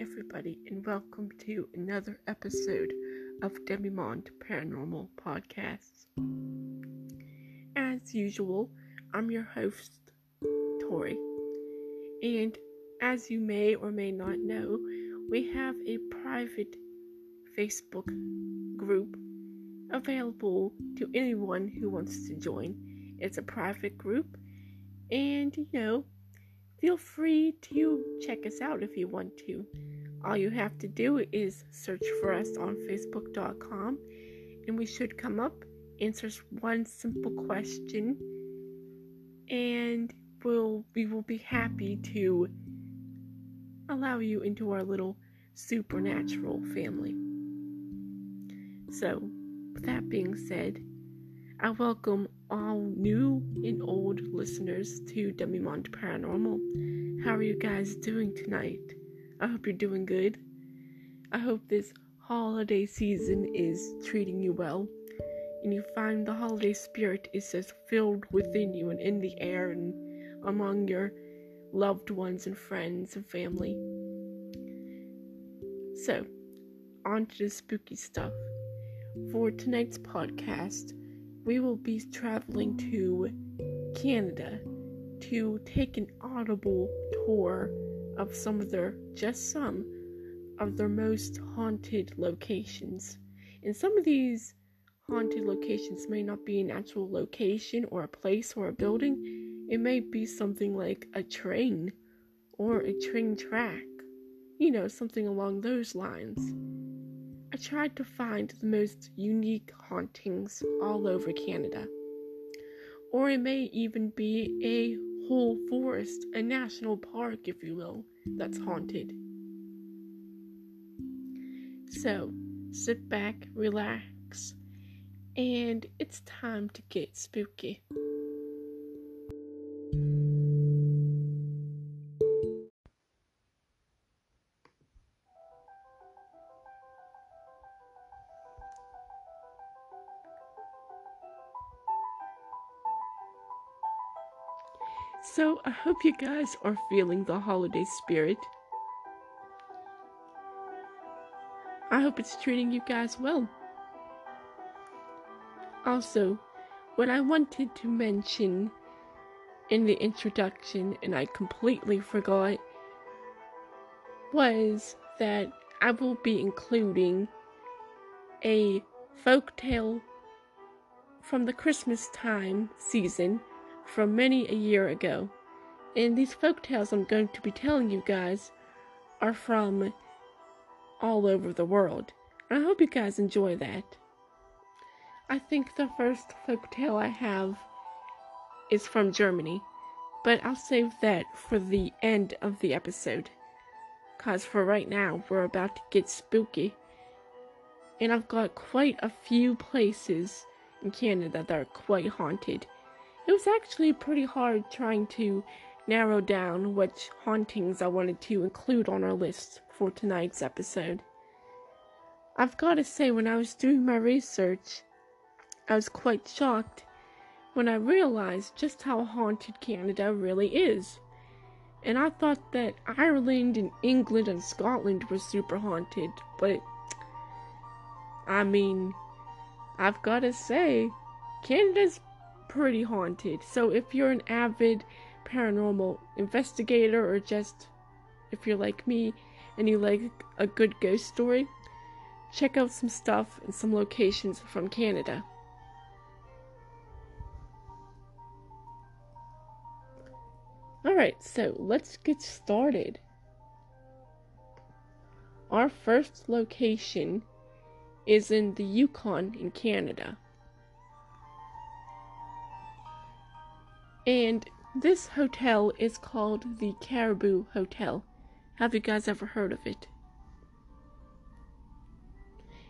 everybody, and welcome to another episode of Demimond Paranormal Podcasts. As usual, I'm your host, Tori, and as you may or may not know, we have a private Facebook group available to anyone who wants to join. It's a private group, and you know, feel free to check us out if you want to. All you have to do is search for us on Facebook.com, and we should come up, answer one simple question, and we'll, we will be happy to allow you into our little supernatural family. So, with that being said, I welcome all new and old listeners to Demimond Paranormal. How are you guys doing tonight? I hope you're doing good. I hope this holiday season is treating you well and you find the holiday spirit is just filled within you and in the air and among your loved ones and friends and family. So, on to the spooky stuff. For tonight's podcast, we will be traveling to Canada to take an audible tour of some of their, just some, of their most haunted locations. And some of these haunted locations may not be an actual location or a place or a building, it may be something like a train or a train track, you know, something along those lines. I tried to find the most unique hauntings all over Canada. Or it may even be a whole forest, a national park, if you will, that's haunted. So, sit back, relax, and it's time to get spooky. Hope you guys are feeling the holiday spirit. I hope it's treating you guys well. Also, what I wanted to mention in the introduction, and I completely forgot, was that I will be including a folk tale from the Christmas time season from many a year ago. And these folk tales I'm going to be telling you guys are from all over the world. I hope you guys enjoy that. I think the first folk tale I have is from Germany, but I'll save that for the end of the episode. Cause for right now, we're about to get spooky. And I've got quite a few places in Canada that are quite haunted. It was actually pretty hard trying to narrow down which hauntings I wanted to include on our list for tonight's episode. I've got to say, when I was doing my research, I was quite shocked when I realized just how haunted Canada really is. And I thought that Ireland and England and Scotland were super haunted, but I mean, I've got to say, Canada's pretty haunted. So if you're an avid paranormal investigator or just if you're like me and you like a good ghost story, check out some stuff and some locations from Canada. Alright, so let's get started. Our first location is in the Yukon in Canada. And this hotel is called the Caribou Hotel. Have you guys ever heard of it?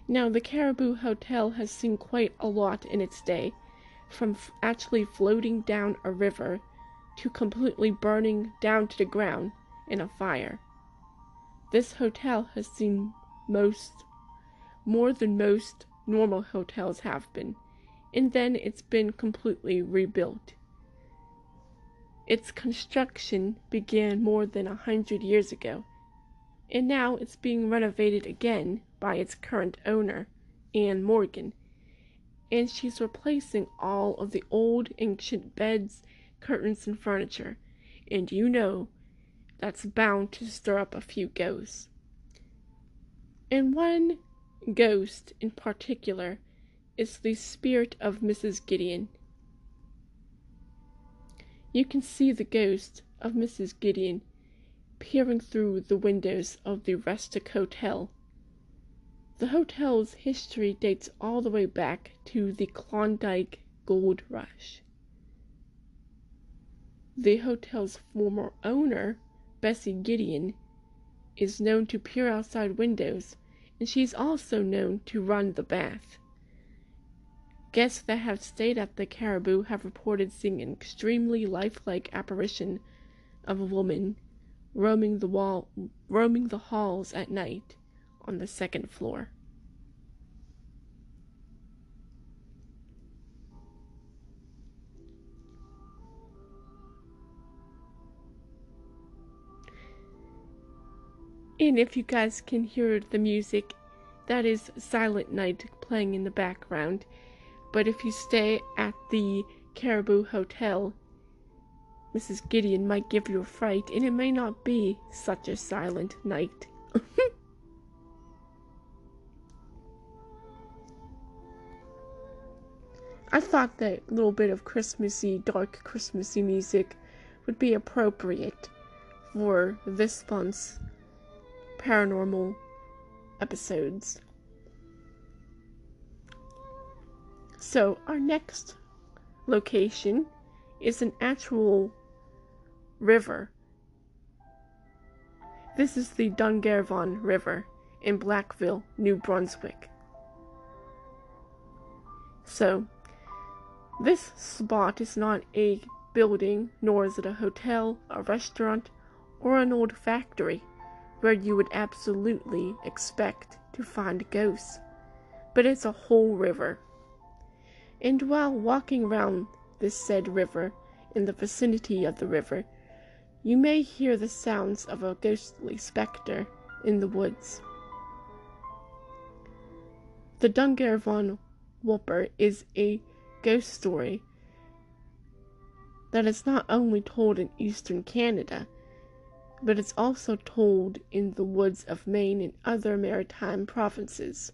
Now, the Caribou Hotel has seen quite a lot in its day, from actually floating down a river to completely burning down to the ground in a fire. This hotel has seen most, more than most normal hotels have been, and then it's been completely rebuilt. Its construction began more than a hundred years ago, and now it's being renovated again by its current owner, Anne Morgan. And she's replacing all of the old ancient beds, curtains, and furniture. And you know that's bound to stir up a few ghosts. And one ghost in particular is the spirit of Mrs. Gideon. You can see the ghost of Mrs. Gideon peering through the windows of the Rustic Hotel. The hotel's history dates all the way back to the Klondike Gold Rush. The hotel's former owner, Bessie Gideon, is known to peer outside windows, and she's also known to run the bath. Guests that have stayed at the Caribou have reported seeing an extremely lifelike apparition of a woman roaming the wall roaming the halls at night on the second floor. And if you guys can hear the music, that is Silent Night playing in the background. But if you stay at the Caribou Hotel, Mrs. Gideon might give you a fright, and it may not be such a silent night. I thought that little bit of Christmassy, dark Christmassy music would be appropriate for this month's paranormal episodes. So, our next location is an actual river. This is the Dungarvon River in Blackville, New Brunswick. So, this spot is not a building, nor is it a hotel, a restaurant, or an old factory where you would absolutely expect to find ghosts, but it's a whole river. And while walking round this said river, in the vicinity of the river, you may hear the sounds of a ghostly spectre in the woods. The Dungarvon Whooper is a ghost story that is not only told in eastern Canada, but it's also told in the woods of Maine and other maritime provinces.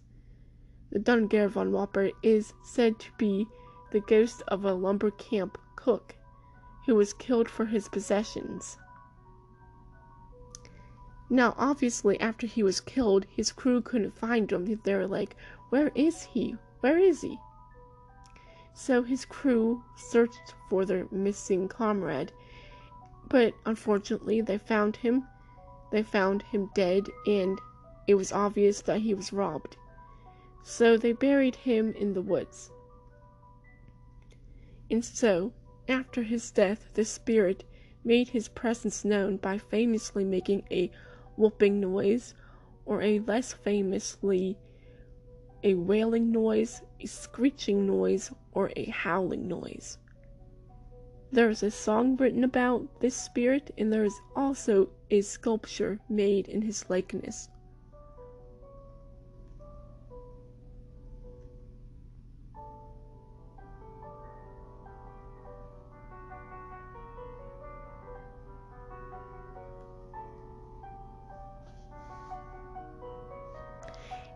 The Dungarvon Whooper is said to be the ghost of a lumber camp cook who was killed for his possessions. Now, obviously, after he was killed, his crew couldn't find him. They were like, Where is he? Where is he? So his crew searched for their missing comrade but unfortunately, they found him. They found him dead, and it was obvious that he was robbed. So they buried him in the woods. And so, after his death, the spirit made his presence known by famously making a whooping noise, or a less famously, a wailing noise, a screeching noise, or a howling noise. There is a song written about this spirit, and there is also a sculpture made in his likeness.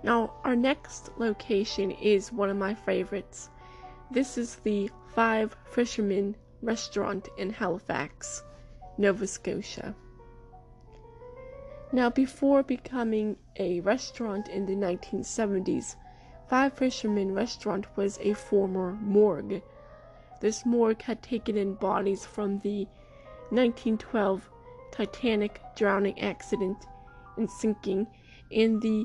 Now, our next location is one of my favorites. This is the Five Fishermen restaurant in Halifax, Nova Scotia. Now, before becoming a restaurant in the 1970s, Five Fishermen Restaurant was a former morgue. This morgue had taken in bodies from the 1912 Titanic drowning accident and sinking and the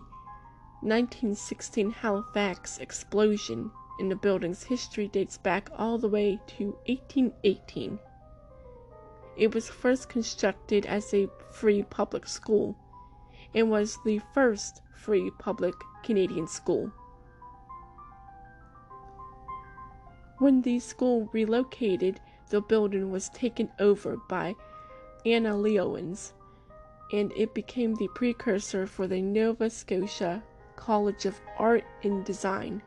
1916 Halifax explosion in the building's history dates back all the way to 1818. It was first constructed as a free public school and was the first free public Canadian school. When the school relocated, the building was taken over by Anna Leonowens, and it became the precursor for the Nova Scotia College of Art and Design.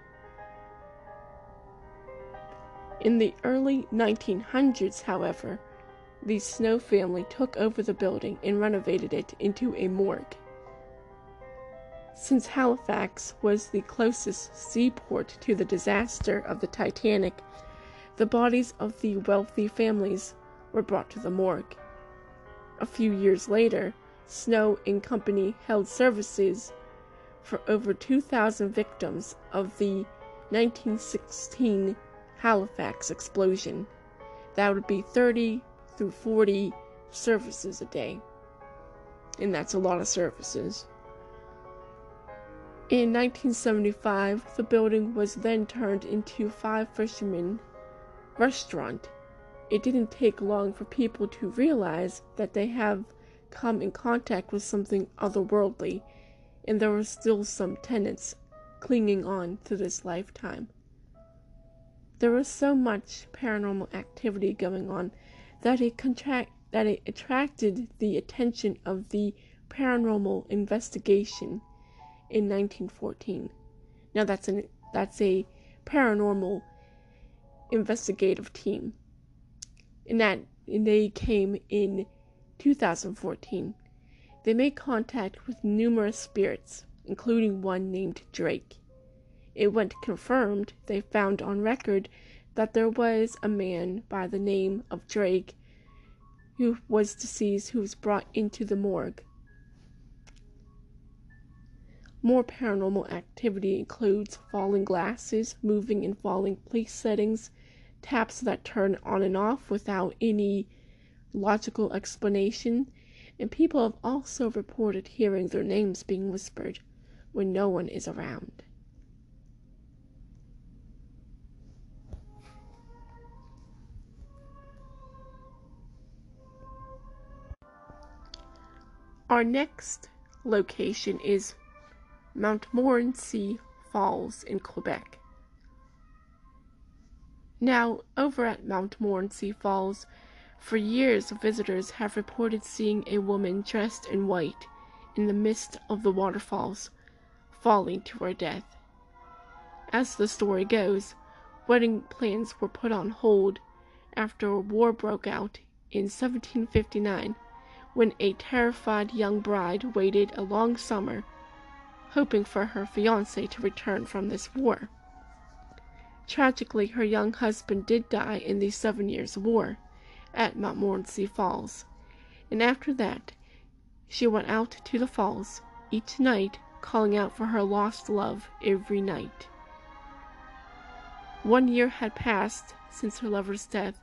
In the early 1900s, however, the Snow family took over the building and renovated it into a morgue. Since Halifax was the closest seaport to the disaster of the Titanic, the bodies of the wealthy families were brought to the morgue. A few years later, Snow and Company held services for over 2,000 victims of the 1916 Halifax explosion. That would be 30 through 40 services a day. And that's a lot of services. In 1975, the building was then turned into Five Fishermen Restaurant. It didn't take long for people to realize that they have come in contact with something otherworldly, and there were still some tenants clinging on to this lifetime. There was so much paranormal activity going on that it contract that it attracted the attention of the Paranormal Investigation in 1914. Now that's an that's a paranormal investigative team. And that and they came in 2014. They made contact with numerous spirits, including one named Drake. It went confirmed they found on record that there was a man by the name of Drake who was deceased who was brought into the morgue more paranormal activity includes falling glasses, moving and falling place settings, taps that turn on and off without any logical explanation, and people have also reported hearing their names being whispered when no one is around. Our next location is Montmorency Falls in Quebec. Now, over at Montmorency Falls, for years visitors have reported seeing a woman dressed in white in the midst of the waterfalls, falling to her death. As the story goes, wedding plans were put on hold after a war broke out in 1759 when a terrified young bride waited a long summer hoping for her fiance to return from this war. Tragically, her young husband did die in the Seven Years' War at Montmorency Falls, and after that she went out to the falls each night, calling out for her lost love every night. One year had passed since her lover's death,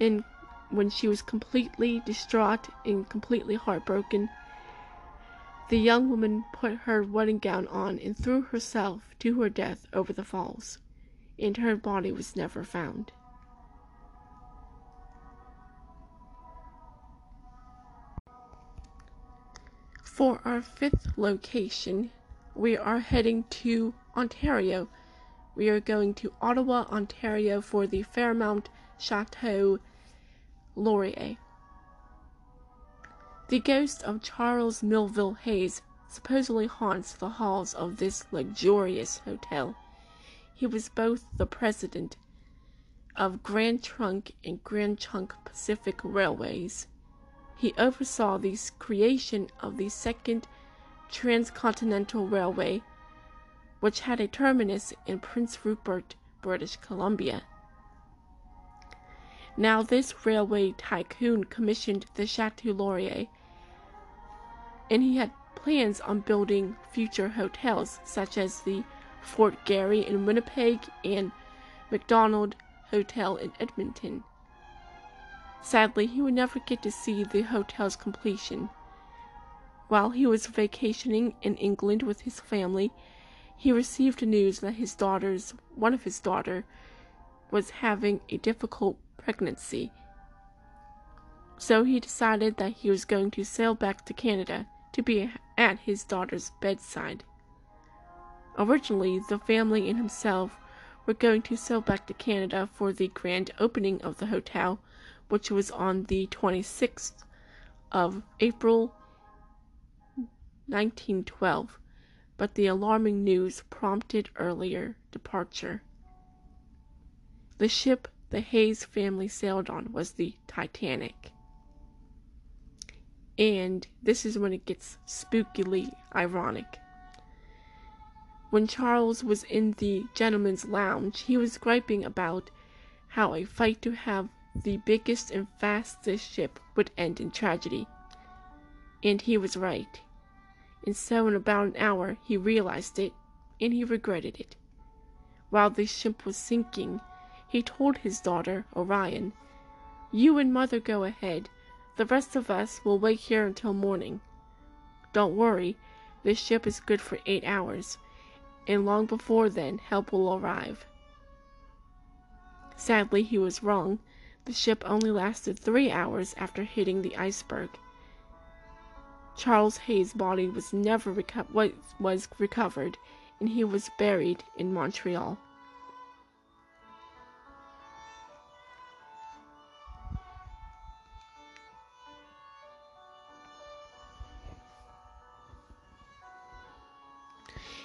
and when she was completely distraught and completely heartbroken, the young woman put her wedding gown on and threw herself to her death over the falls, and her body was never found. For our fifth location, we are heading to Ontario. We are going to Ottawa, Ontario for the Fairmont Chateau Laurier. The ghost of Charles Melville Hays supposedly haunts the halls of this luxurious hotel. He was both the president of Grand Trunk and Grand Trunk Pacific Railways. He oversaw the creation of the second transcontinental railway, which had a terminus in Prince Rupert, British Columbia. Now this railway tycoon commissioned the Chateau Laurier, and he had plans on building future hotels such as the Fort Garry in Winnipeg and Macdonald Hotel in Edmonton. Sadly, he would never get to see the hotel's completion. While he was vacationing in England with his family, he received news that his daughter's one of his daughter was having a difficult pregnancy. So he decided that he was going to sail back to Canada to be at his daughter's bedside. Originally, the family and himself were going to sail back to Canada for the grand opening of the hotel, which was on the 26th of April 1912, but the alarming news prompted earlier departure. The ship the Hays family sailed on was the Titanic. And this is when it gets spookily ironic. When Charles was in the gentleman's lounge, he was griping about how a fight to have the biggest and fastest ship would end in tragedy. And he was right. And so, in about an hour, he realized it, and he regretted it. While the ship was sinking, he told his daughter, Orian, You and mother go ahead. The rest of us will wait here until morning. Don't worry, this ship is good for eight hours, and long before then help will arrive. Sadly, he was wrong. The ship only lasted three hours after hitting the iceberg. Charles Hays' body was never reco- was, recovered, and he was buried in Montreal.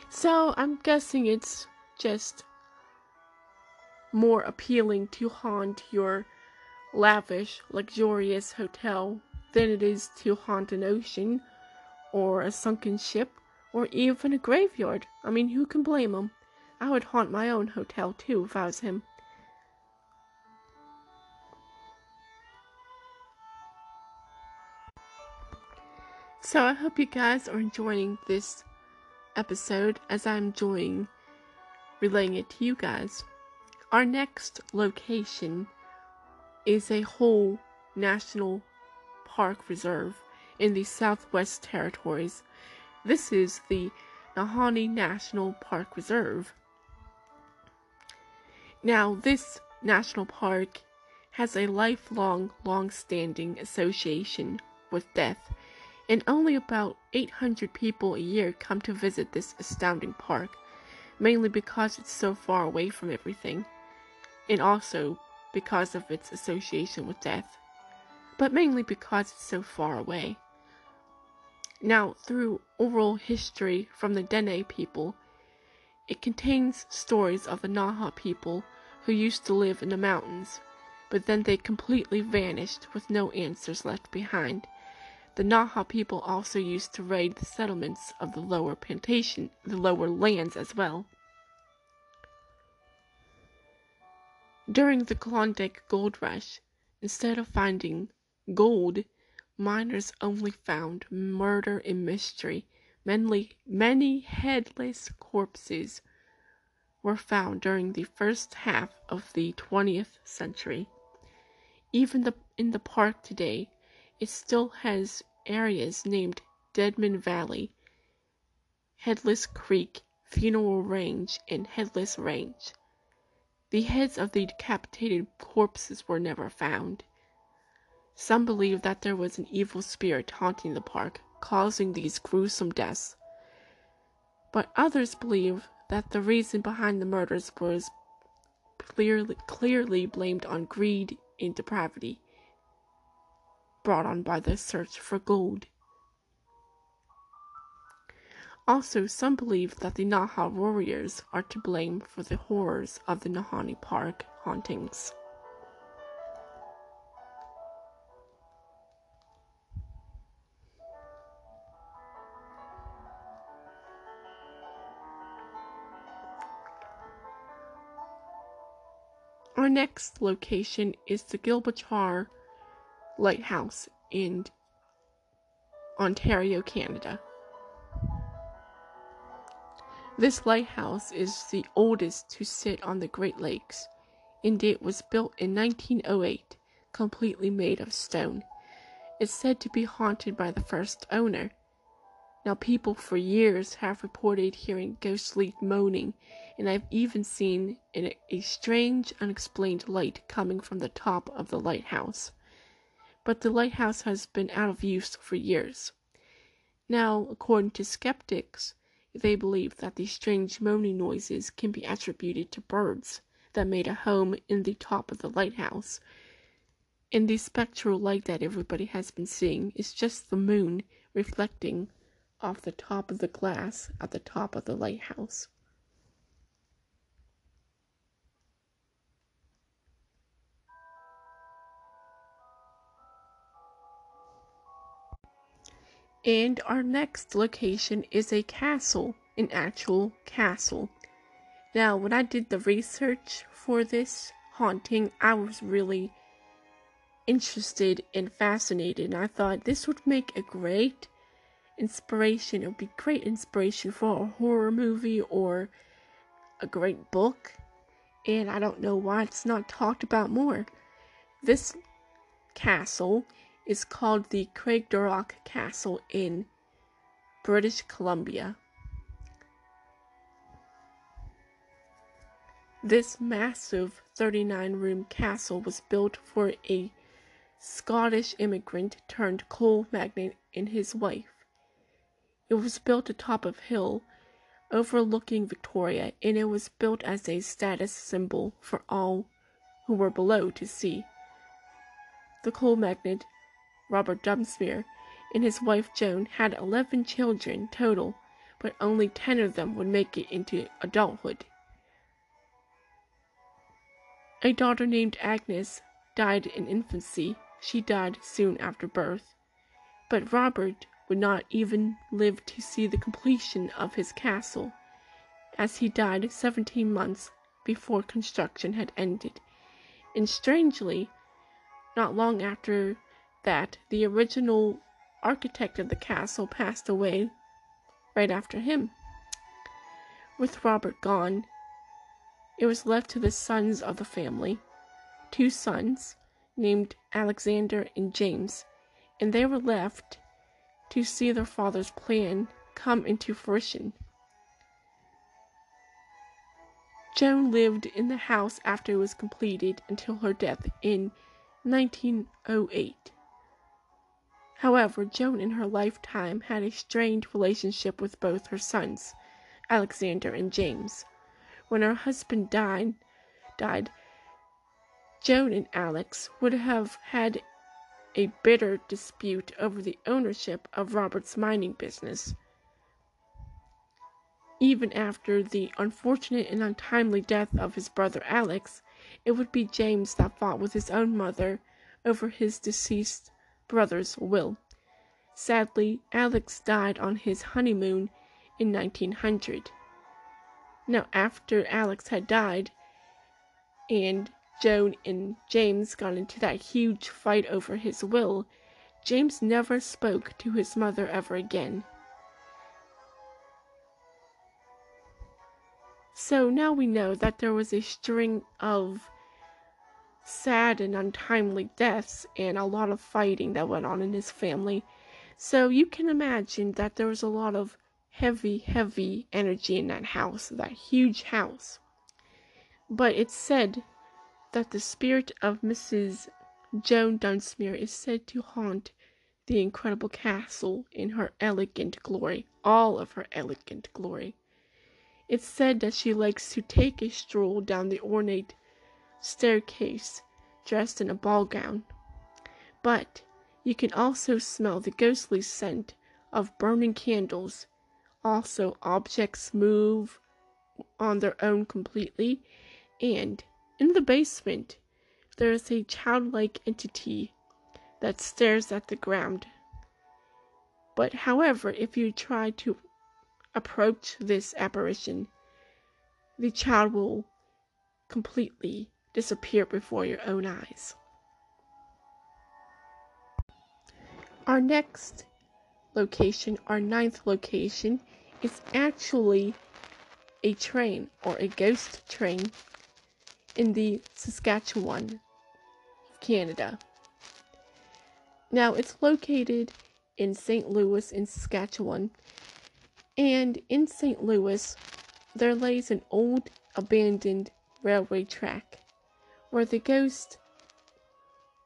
So I'm guessing it's just more appealing to haunt your lavish, luxurious hotel than it is to haunt an ocean or a sunken ship or even a graveyard. I mean, who can blame him? I would haunt my own hotel too if I was him. So I hope you guys are enjoying this episode as I'm enjoying relaying it to you guys. Our next location is a whole national park reserve in the Southwest Territories. This is the Nahanni National Park Reserve. Now, this national park has a lifelong, long standing association with death and only about 800 people a year come to visit this astounding park, mainly because it's so far away from everything, and also because of its association with death, but mainly because it's so far away. Now, through oral history from the Dene people, it contains stories of the Naha people who used to live in the mountains, but then they completely vanished with no answers left behind the Naha people also used to raid the settlements of the lower plantation, the lower lands as well. During the Klondike Gold Rush, instead of finding gold, miners only found murder and mystery. Many, many headless corpses were found during the first half of the 20th century. Even the, in the park today, it still has areas named Deadman Valley, Headless Creek, Funeral Range, and Headless Range. The heads of the decapitated corpses were never found. Some believe that there was an evil spirit haunting the park, causing these gruesome deaths. But others believe that the reason behind the murders was clearly, clearly blamed on greed and depravity brought on by the search for gold. Also, some believe that the Naha warriors are to blame for the horrors of the Nahanni Park hauntings. Our next location is the Gibraltar Lighthouse in Ontario, Canada. This lighthouse is the oldest to sit on the Great Lakes, and it was built in 1908, completely made of stone. It's said to be haunted by the first owner. Now, people for years have reported hearing ghostly moaning, and I've even seen a strange, unexplained light coming from the top of the lighthouse but the lighthouse has been out of use for years. Now, according to skeptics, they believe that these strange moaning noises can be attributed to birds that made a home in the top of the lighthouse. And the spectral light that everybody has been seeing is just the moon reflecting off the top of the glass at the top of the lighthouse. And our next location is a castle, an actual castle. Now, when I did the research for this haunting, I was really interested and fascinated. And I thought this would make a great inspiration. It would be great inspiration for a horror movie or a great book. And I don't know why it's not talked about more. This castle is called the Craigdarroch Castle in British Columbia. This massive 39 room castle was built for a Scottish immigrant turned coal magnate and his wife. It was built atop a hill overlooking Victoria, and it was built as a status symbol for all who were below to see. The coal magnate Robert Dunsmuir, and his wife Joan had 11 children total, but only 10 of them would make it into adulthood. A daughter named Agnes died in infancy. She died soon after birth. But Robert would not even live to see the completion of his castle, as he died 17 months before construction had ended. And strangely, not long after that the original architect of the castle passed away right after him. With Robert gone, it was left to the sons of the family, two sons named Alexander and James, and they were left to see their father's plan come into fruition. Joan lived in the house after it was completed until her death in 1908. However, Joan in her lifetime had a strained relationship with both her sons, Alexander and James. When her husband died, died, Joan and Alex would have had a bitter dispute over the ownership of Robert's mining business. Even after the unfortunate and untimely death of his brother Alex, it would be James that fought with his own mother over his deceased brother's will. Sadly, Alex died on his honeymoon in 1900. Now, after Alex had died, and Joan and James got into that huge fight over his will, James never spoke to his mother ever again. So now we know that there was a string of sad and untimely deaths and a lot of fighting that went on in his family. So you can imagine that there was a lot of heavy, heavy energy in that house, that huge house. But it's said that the spirit of Mrs. Joan Dunsmuir is said to haunt the incredible castle in her elegant glory, all of her elegant glory. It's said that she likes to take a stroll down the ornate staircase dressed in a ball gown. But you can also smell the ghostly scent of burning candles. Also, objects move on their own completely. And in the basement, there is a childlike entity that stares at the ground. But, however, if you try to approach this apparition, the child will completely disappear before your own eyes. Our next location, our ninth location, is actually a train or a ghost train in the Saskatchewan, Canada. Now, it's located in St. Louis in Saskatchewan, and in St. Louis, there lays an old abandoned railway track where the ghost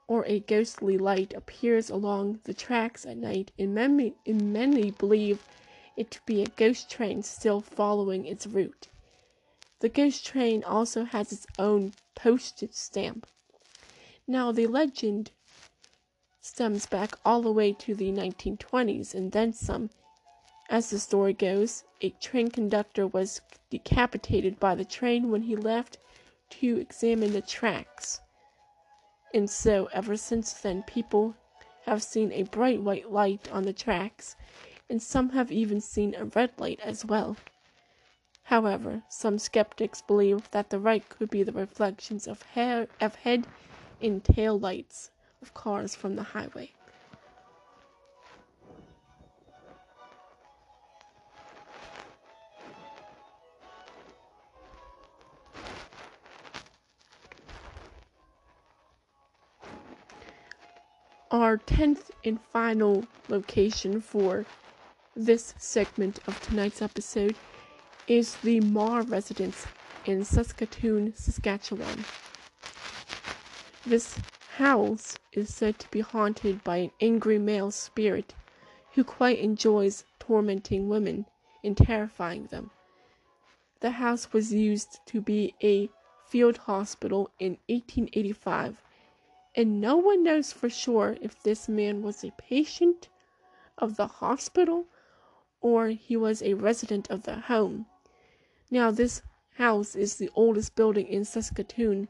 or a ghostly light appears along the tracks at night, and many, and many believe it to be a ghost train still following its route. The ghost train also has its own postage stamp. Now, the legend stems back all the way to the 1920s and then some, As the story goes, a train conductor was decapitated by the train when he left to examine the tracks. And so, ever since then, people have seen a bright white light on the tracks, and some have even seen a red light as well. However, some skeptics believe that the light could be the reflections of, hair, of head and tail lights of cars from the highway. Our 10th and final location for this segment of tonight's episode is the Marr residence in Saskatoon, Saskatchewan. This house is said to be haunted by an angry male spirit who quite enjoys tormenting women and terrifying them. The house was used to be a field hospital in 1885 and no one knows for sure if this man was a patient of the hospital or he was a resident of the home. Now, this house is the oldest building in Saskatoon.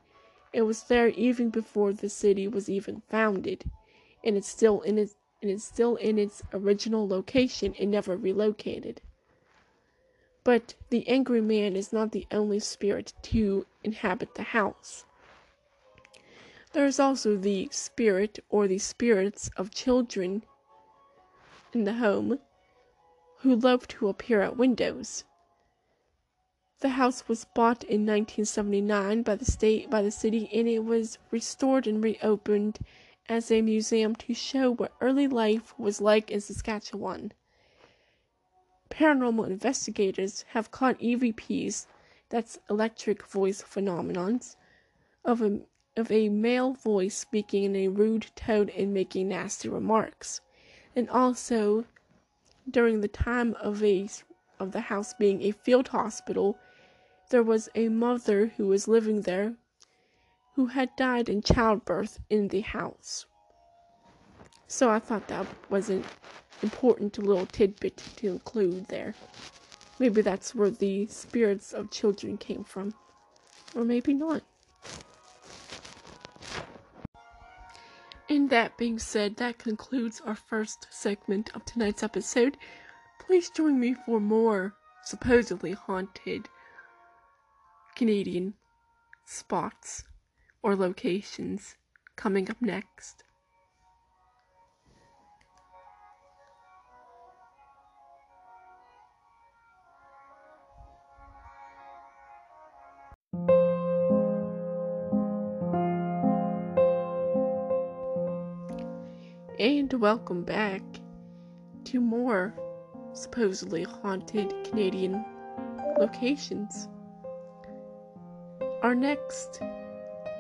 It was there even before the city was even founded, and it's still in its and it's still in its original location and never relocated. But the angry man is not the only spirit to inhabit the house. There is also the spirit or the spirits of children in the home who love to appear at windows. The house was bought in 1979 by the state by the city and it was restored and reopened as a museum to show what early life was like in Saskatchewan. Paranormal investigators have caught EVPs, that's electric voice phenomenons, of a of a male voice speaking in a rude tone and making nasty remarks. And also, during the time of a of the house being a field hospital, there was a mother who was living there who had died in childbirth in the house. So I thought that was an important little tidbit to include there. Maybe that's where the spirits of children came from. Or maybe not. And that being said, that concludes our first segment of tonight's episode. Please join me for more supposedly haunted Canadian spots or locations coming up next. Welcome back to more supposedly haunted Canadian locations. Our next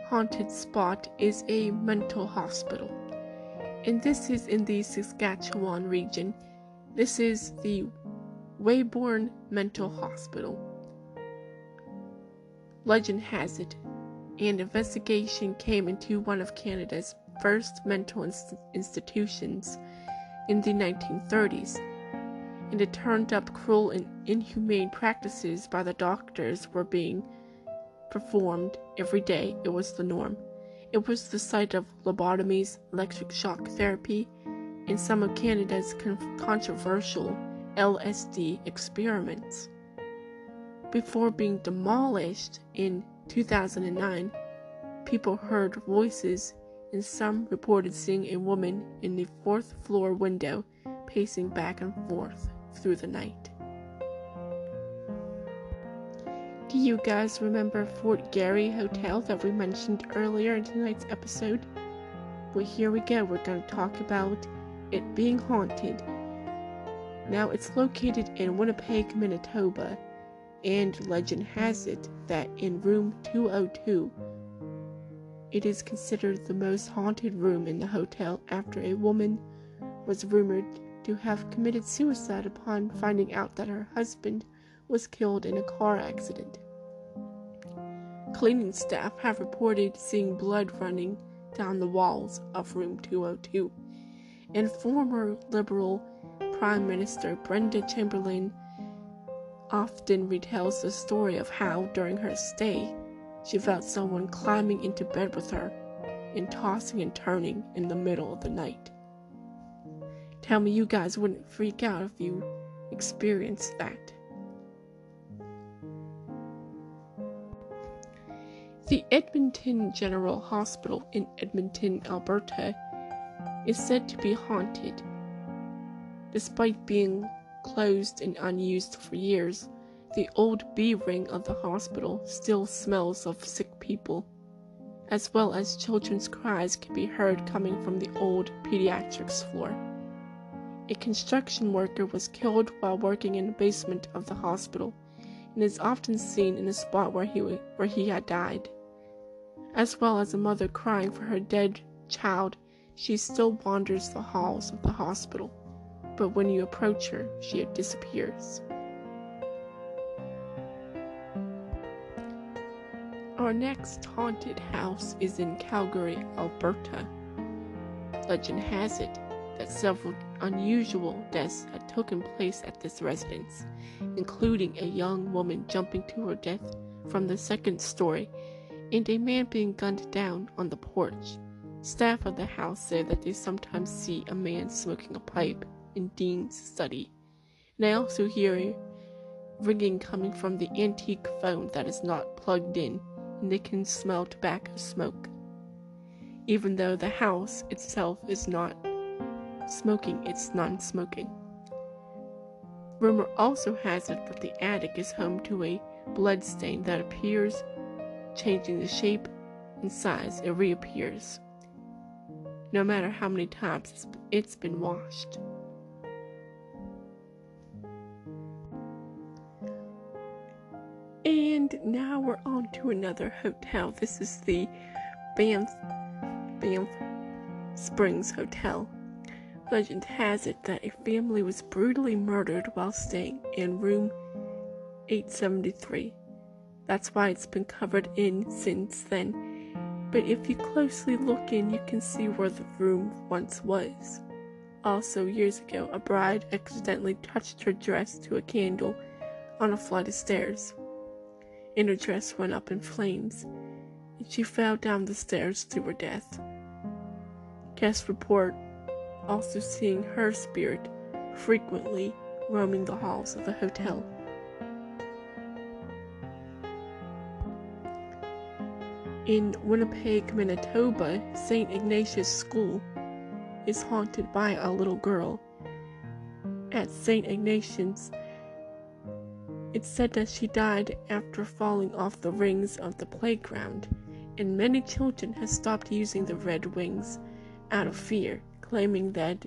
haunted spot is a mental hospital, and this is in the Saskatchewan region. This is the Weyburn Mental Hospital. Legend has it, an investigation came into one of Canada's first mental inst- institutions in the 1930s, and the turned up cruel and inhumane practices by the doctors were being performed every day. It was the norm. It was the site of lobotomies, electric shock therapy, and some of Canada's con- controversial LSD experiments. Before being demolished in 2009, people heard voices and some reported seeing a woman in the fourth floor window pacing back and forth through the night. Do you guys remember Fort Garry Hotel that we mentioned earlier in tonight's episode? Well, here we go. We're going to talk about it being haunted. Now, it's located in Winnipeg, Manitoba, and legend has it that in room 202, it is considered the most haunted room in the hotel after a woman was rumored to have committed suicide upon finding out that her husband was killed in a car accident. Cleaning staff have reported seeing blood running down the walls of room 202, and former Liberal Prime Minister Brenda Chamberlain often retells the story of how, during her stay, she felt someone climbing into bed with her and tossing and turning in the middle of the night. Tell me you guys wouldn't freak out if you experienced that. The Edmonton General Hospital in Edmonton, Alberta, is said to be haunted. Despite being closed and unused for years, the old B ring of the hospital still smells of sick people, as well as children's cries can be heard coming from the old pediatrics floor. A construction worker was killed while working in the basement of the hospital and is often seen in the spot where he, where he had died. As well as a mother crying for her dead child, she still wanders the halls of the hospital but when you approach her, she disappears. Our next haunted house is in Calgary, Alberta. Legend has it that several unusual deaths had taken place at this residence, including a young woman jumping to her death from the second story and a man being gunned down on the porch. Staff of the house say that they sometimes see a man smoking a pipe in Dean's study, and I also hear a ringing coming from the antique phone that is not plugged in, they can smell tobacco smoke. Even though the house itself is not smoking, it's non smoking. Rumor also has it that the attic is home to a blood stain that appears, changing the shape and size, it reappears, no matter how many times it's been washed. And now we're on to another hotel. This is the Banff, Banff Springs Hotel. Legend has it that a family was brutally murdered while staying in room 873. That's why it's been covered in since then. But if you closely look in, you can see where the room once was. Also, years ago, a bride accidentally touched her dress to a candle on a flight of stairs and her dress went up in flames, and she fell down the stairs to her death. Guests report also seeing her spirit frequently roaming the halls of the hotel. In Winnipeg, Manitoba, St. Ignatius School is haunted by a little girl. At St. Ignatius, it's said that she died after falling off the rings of the playground, and many children have stopped using the red wings out of fear, claiming that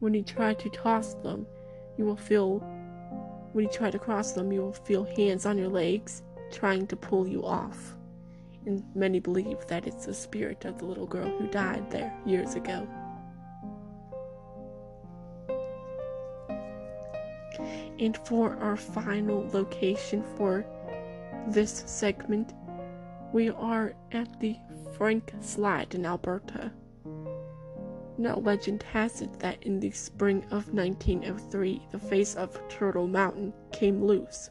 when you try to toss them, you will feel when you try to cross them, you will feel hands on your legs trying to pull you off. And many believe that it's the spirit of the little girl who died there years ago. And for our final location for this segment, we are at the Frank Slide in Alberta. Now, legend has it that in the spring of 1903, the face of Turtle Mountain came loose,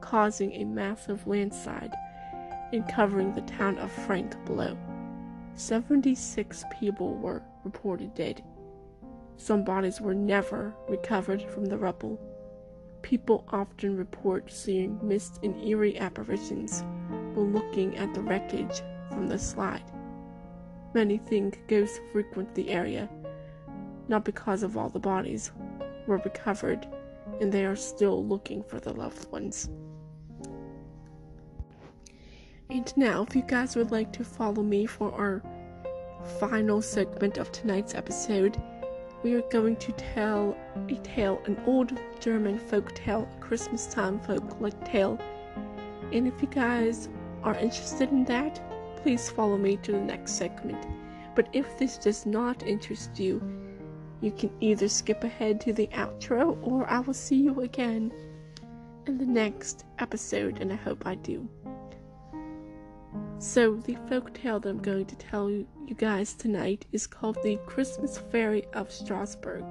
causing a massive landslide and covering the town of Frank below. 76 people were reported dead. Some bodies were never recovered from the rubble. People often report seeing mist and eerie apparitions when looking at the wreckage from the slide. Many think ghosts frequent the area, not because of all the bodies were recovered and they are still looking for the loved ones. And now, if you guys would like to follow me for our final segment of tonight's episode, we are going to tell a tale, an old German folk tale, a Christmas time folk like tale. And if you guys are interested in that, please follow me to the next segment. But if this does not interest you, you can either skip ahead to the outro or I will see you again in the next episode, and I hope I do. So, the folk tale that I'm going to tell you you guys tonight is called the Christmas Fairy of Strasbourg.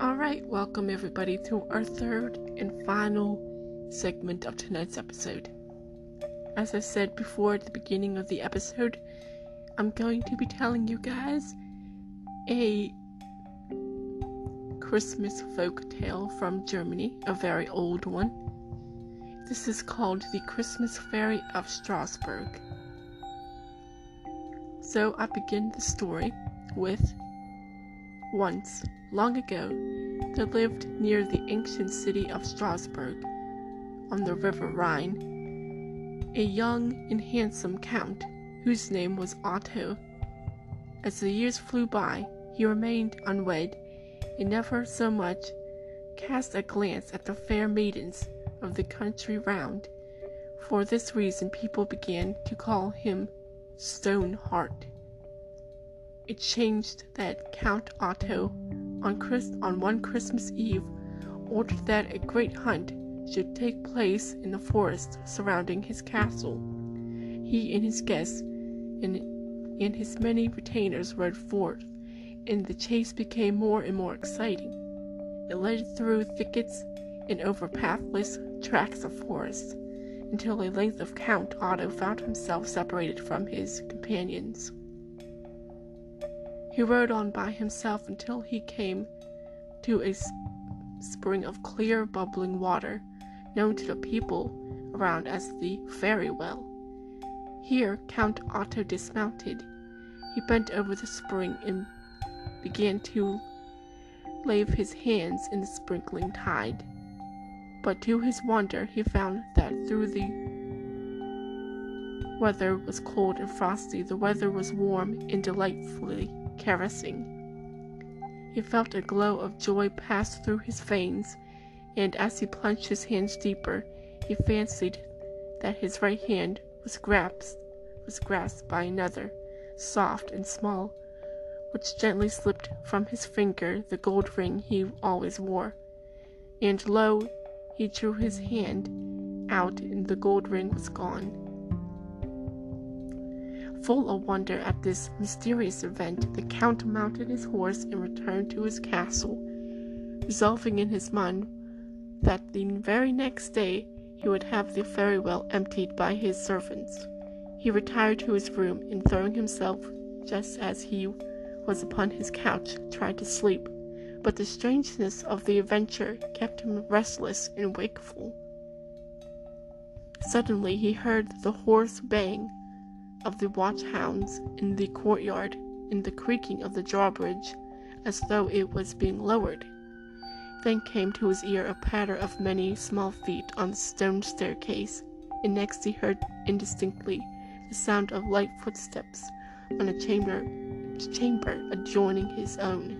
Alright, welcome everybody to our third and final segment of tonight's episode. As I said before at the beginning of the episode, I'm going to be telling you guys a Christmas folk tale from Germany, a very old one. This is called The Christmas Fairy of Strasbourg. So I begin the story with Once, long ago, there lived near the ancient city of Strasbourg, on the river Rhine, a young and handsome count whose name was Otto. As the years flew by, he remained unwed, and never so much cast a glance at the fair maidens of the country round. For this reason, people began to call him Stone Heart. It changed that Count Otto, on, Christ- on one Christmas Eve, ordered that a great hunt should take place in the forest surrounding his castle. He and his guests and, and his many retainers rode forth, and the chase became more and more exciting. It led through thickets and over pathless tracts of forest, until a length of Count Otto found himself separated from his companions. He rode on by himself until he came to a spring of clear, bubbling water, known to the people around as the Fairy Well. Here Count Otto dismounted. He bent over the spring and began to lave his hands in the sprinkling tide. But to his wonder, he found that through the weather was cold and frosty, the weather was warm and delightfully caressing. He felt a glow of joy pass through his veins, and as he plunged his hands deeper, he fancied that his right hand was grasped, was grasped by another, soft and small, which gently slipped from his finger the gold ring he always wore. And lo, he drew his hand out, and the gold ring was gone. Full of wonder at this mysterious event, the Count mounted his horse and returned to his castle, resolving in his mind that the very next day he would have the fairy well emptied by his servants. He retired to his room and throwing himself just as he was upon his couch, trying to sleep, but the strangeness of the adventure kept him restless and wakeful. Suddenly he heard the hoarse baying of the watch hounds in the courtyard and the creaking of the drawbridge as though it was being lowered. Then came to his ear a patter of many small feet on the stone staircase, and next he heard indistinctly the sound of light footsteps on a chamber chamber adjoining his own.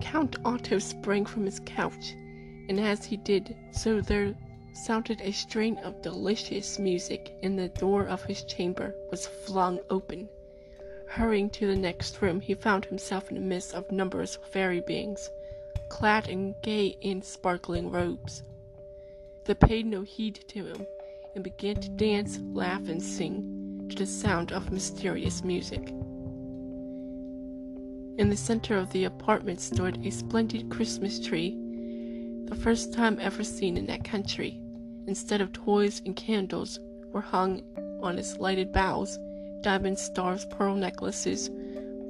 Count Otto sprang from his couch, and as he did so there sounded a strain of delicious music, and the door of his chamber was flung open. Hurrying to the next room, he found himself in the midst of numbers of fairy beings, clad in gay and sparkling robes. They paid no heed to him, and began to dance, laugh, and sing to the sound of mysterious music. In the center of the apartment stood a splendid Christmas tree, the first time ever seen in that country. Instead of toys and candles, were hung on its lighted boughs diamond stars, pearl necklaces,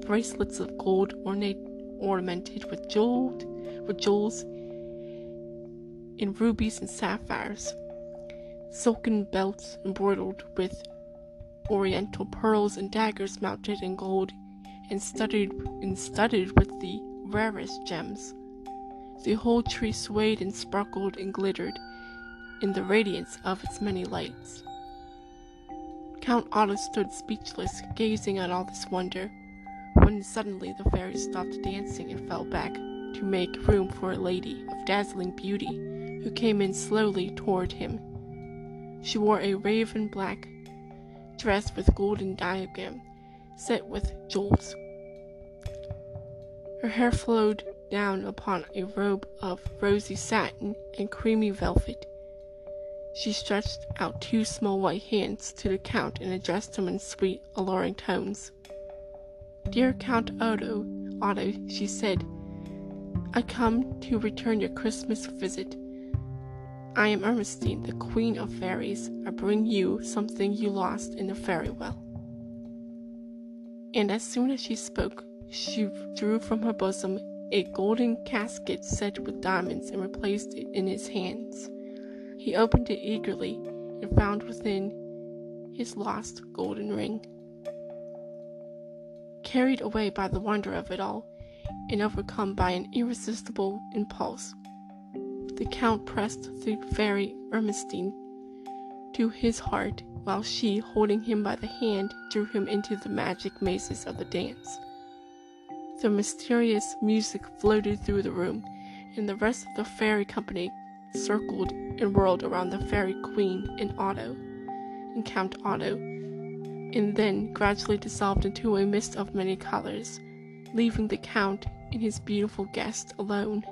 bracelets of gold ornate, ornamented with jeweled with jewels in rubies and sapphires, silken belts embroidered with oriental pearls and daggers mounted in gold and studded and studded with the rarest gems. The whole tree swayed and sparkled and glittered in the radiance of its many lights. Count Otto stood speechless, gazing at all this wonder, when suddenly the fairies stopped dancing and fell back to make room for a lady of dazzling beauty who came in slowly toward him. She wore a raven black dress with golden diadem set with jewels. Her hair flowed down upon a robe of rosy satin and creamy velvet. She stretched out two small white hands to the Count and addressed him in sweet, alluring tones. Dear Count Otto, Otto, she said, I come to return your Christmas visit. I am Ernestine, the Queen of Fairies. I bring you something you lost in the fairy well. And as soon as she spoke, she drew from her bosom a golden casket set with diamonds and replaced it in his hands. He opened it eagerly and found within his lost golden ring. Carried away by the wonder of it all, and overcome by an irresistible impulse, the Count pressed the fairy Ernestine to his heart, while she, holding him by the hand, drew him into the magic mazes of the dance. The mysterious music floated through the room, and the rest of the fairy company circled and whirled around the fairy queen and Otto, and Count Otto, and then gradually dissolved into a mist of many colors, leaving the Count and his beautiful guest alone.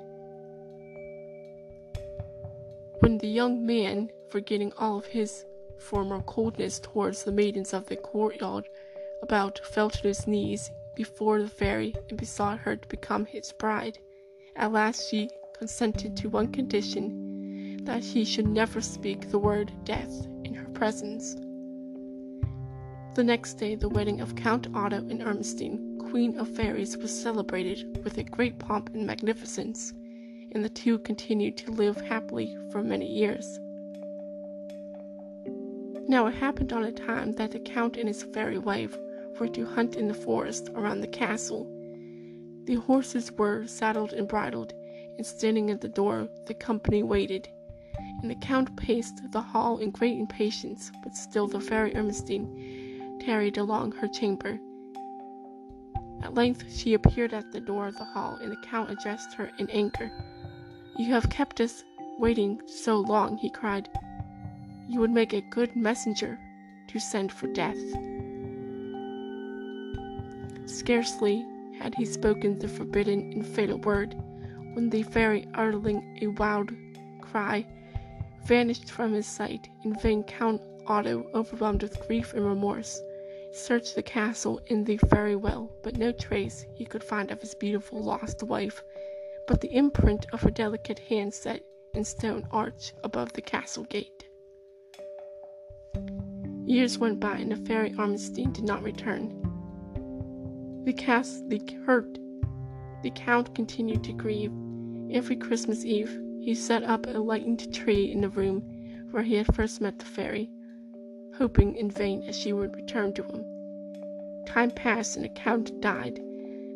When the young man, forgetting all of his former coldness towards the maidens of the courtyard about, fell to his knees before the fairy and besought her to become his bride. At last she consented to one condition that he should never speak the word death in her presence. The next day, the wedding of Count Otto and Ernestine, Queen of Fairies, was celebrated with a great pomp and magnificence, and the two continued to live happily for many years. Now it happened on a time that the Count and his fairy wife were to hunt in the forest around the castle. The horses were saddled and bridled, and standing at the door, the company waited. And the Count paced the hall in great impatience, but still the fairy Ernestine tarried along her chamber. At length she appeared at the door of the hall, and the Count addressed her in anger. You have kept us waiting so long, he cried. You would make a good messenger to send for death. Scarcely had he spoken the forbidden and fatal word, when the fairy, uttering a wild cry, vanished from his sight. In vain Count Otto, overwhelmed with grief and remorse, searched the castle and the fairy well, but no trace he could find of his beautiful lost wife, but the imprint of her delicate hand set in stone arch above the castle gate. Years went by and the fairy Ernestine did not return. The cast the hurt. The count continued to grieve. Every Christmas Eve, he set up a lighted tree in the room where he had first met the fairy, hoping in vain that she would return to him. Time passed and the count died.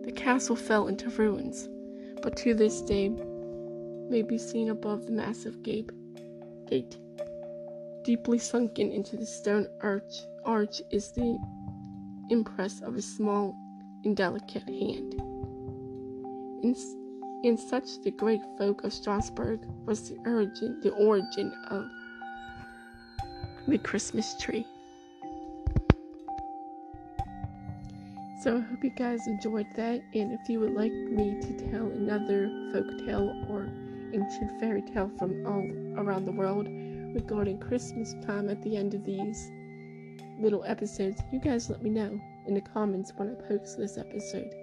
The castle fell into ruins, but to this day may be seen above the massive gate. Gate, deeply sunken into the stone arch, arch is the impress of a small indelicate hand. In, in such the great folk of Strasbourg was the origin, the origin of the Christmas tree. So I hope you guys enjoyed that, and if you would like me to tell another folk tale or ancient fairy tale from all around the world regarding Christmas time at the end of these little episodes, you guys let me know in the comments when I post this episode.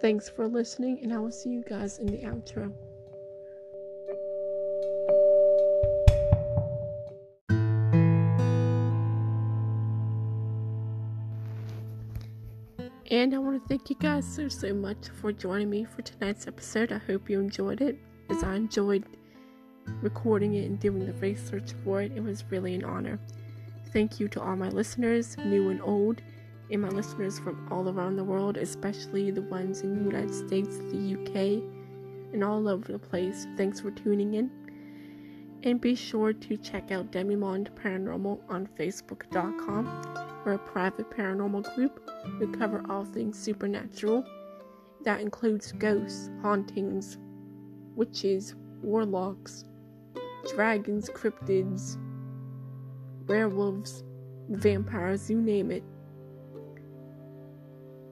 Thanks for listening, and I will see you guys in the outro. And I want to thank you guys so, so much for joining me for tonight's episode. I hope you enjoyed it as I enjoyed recording it and doing the research for it. It was really an honor. Thank you to all my listeners, new and old, and my listeners from all around the world, especially the ones in the United States, the UK, and all over the place. Thanks for tuning in. And be sure to check out Demimonde Paranormal on Facebook.com. We're a private paranormal group. We cover all things supernatural. That includes ghosts, hauntings, witches, warlocks, dragons, cryptids, werewolves, vampires, you name it.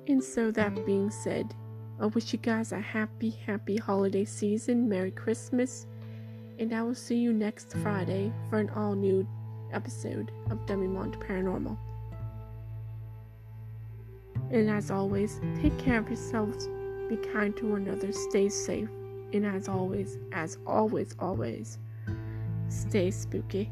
And so, that being said, I wish you guys a happy, happy holiday season. Merry Christmas. And I will see you next Friday for an all new episode of Demimonde Paranormal. And as always, take care of yourselves, be kind to one another, stay safe, and as always, as always, always, stay spooky.